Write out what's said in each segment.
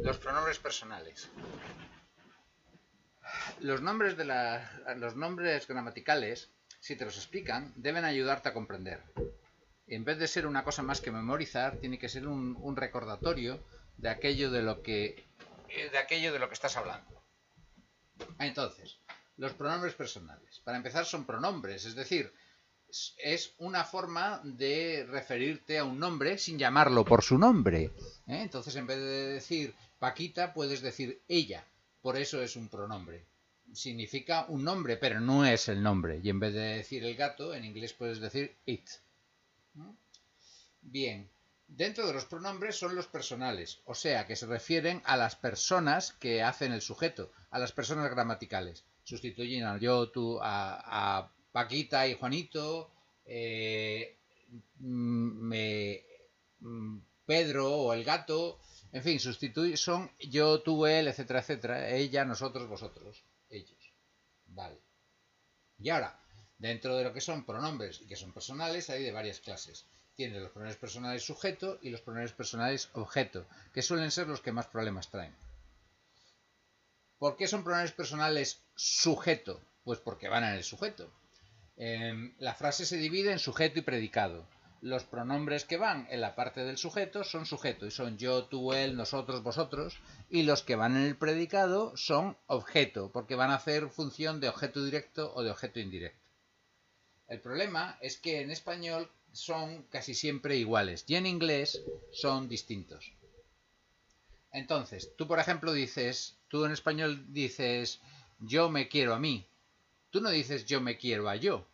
Los pronombres personales. Los nombres, de los nombres gramaticales, si te los explican, deben ayudarte a comprender. En vez de ser una cosa más que memorizar, tiene que ser un, recordatorio de aquello de lo que de aquello de lo que estás hablando. Entonces, los pronombres personales. Para empezar, son pronombres, es decir, es una forma de referirte a un nombre sin llamarlo por su nombre. ¿eh? Entonces, en vez de decir Paquita, puedes decir ella. Por eso es un pronombre. Significa un nombre, pero no es el nombre. Y en vez de decir el gato, en inglés puedes decir it. Bien, dentro de los pronombres son los personales, o sea, que se refieren a las personas que hacen el sujeto, a las personas gramaticales. Sustituyen al yo, tú, a Paquita y Juanito, eh, mm, mm, Pedro o el gato, en fin, sustituir son yo, tú, él, etcétera, etcétera, ella, nosotros, vosotros, ellos. Vale. Y ahora, dentro de lo que son pronombres y que son personales, hay de varias clases. Tiene los pronombres personales sujeto y los pronombres personales objeto, que suelen ser los que más problemas traen. ¿Por qué son pronombres personales sujeto? Pues porque van en el sujeto. Em, la frase se divide en sujeto y predicado. Los pronombres que van en la parte del sujeto son sujeto y son yo, tú, él, nosotros, vosotros. Y los que van en el predicado son objeto, porque van a hacer función de objeto directo o de objeto indirecto. El problema es que en español son casi siempre iguales y en inglés son distintos. Entonces, tú por ejemplo dices, tú en español dices yo me quiero a mí, Tú no dices yo me quiero a yo,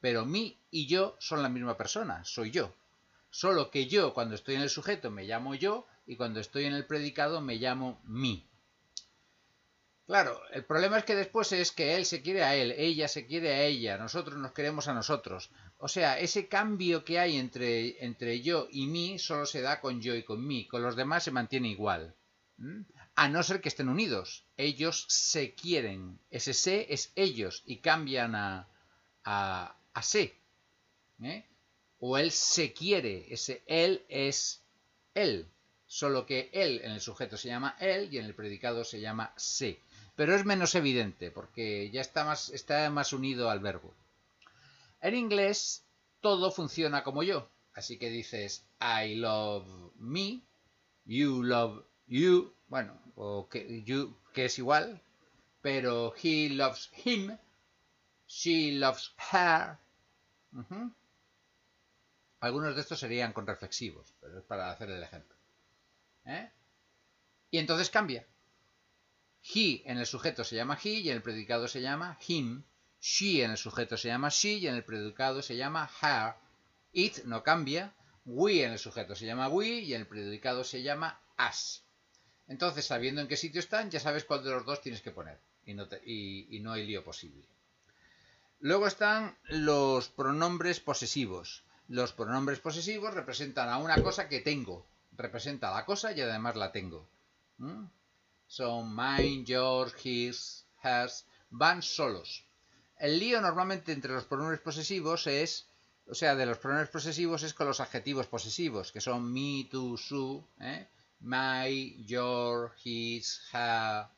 pero mí y yo son la misma persona, soy yo. Solo que yo cuando estoy en el sujeto me llamo yo y cuando estoy en el predicado me llamo mí. Claro, el problema es que después es que él se quiere a él, ella se quiere a ella, nosotros nos queremos a nosotros. O sea, ese cambio que hay entre, entre yo y mí solo se da con yo y con mí, con los demás se mantiene igual a no ser que estén unidos. Ellos se quieren. Ese se es ellos y cambian a, a, se. ¿eh? O él se quiere. Ese él es él. Solo que él en el sujeto se llama él y en el predicado se llama se. Pero es menos evidente porque ya está más, está más unido al verbo. En inglés todo funciona como yo. Así que dices I love me, you love you, bueno, o que, you, que es igual, pero he loves him, she loves her. Algunos de estos serían con reflexivos, pero es para hacer el ejemplo. ¿Eh? Y entonces cambia. He en el sujeto se llama he y en el predicado se llama him. She en el sujeto se llama she y en el predicado se llama her. It no cambia. We en el sujeto se llama we y en el predicado se llama us. Entonces, sabiendo en qué sitio están, ya sabes cuál de los dos tienes que poner y no, hay lío posible. Luego están los pronombres posesivos. Los pronombres posesivos representan a una cosa que tengo. Representa la cosa y además la tengo. ¿Mm? Son mine, yours, his, hers. Van solos. El lío normalmente entre los pronombres posesivos es, o sea, de los pronombres posesivos es con los adjetivos posesivos, que son me, tu, su, ¿eh? My, your, his, her,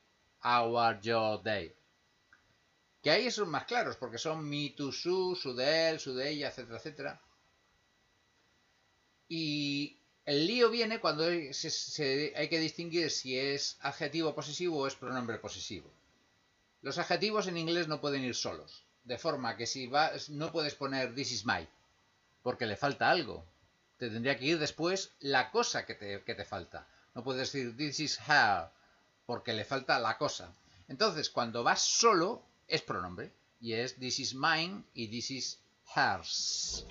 our, your, they. Que ahí son más claros, porque son mi, tu, su, su de él, su de ella, etcétera, etcétera. Y el lío viene cuando hay que distinguir si es adjetivo posesivo o es pronombre posesivo. Los adjetivos en inglés no pueden ir solos, de forma que si vas, no puedes poner this is my, porque le falta algo, te tendría que ir después la cosa que te, falta. No puedes decir this is her porque le falta la cosa. Entonces, cuando vas solo, es pronombre. Y es this is mine y this is hers.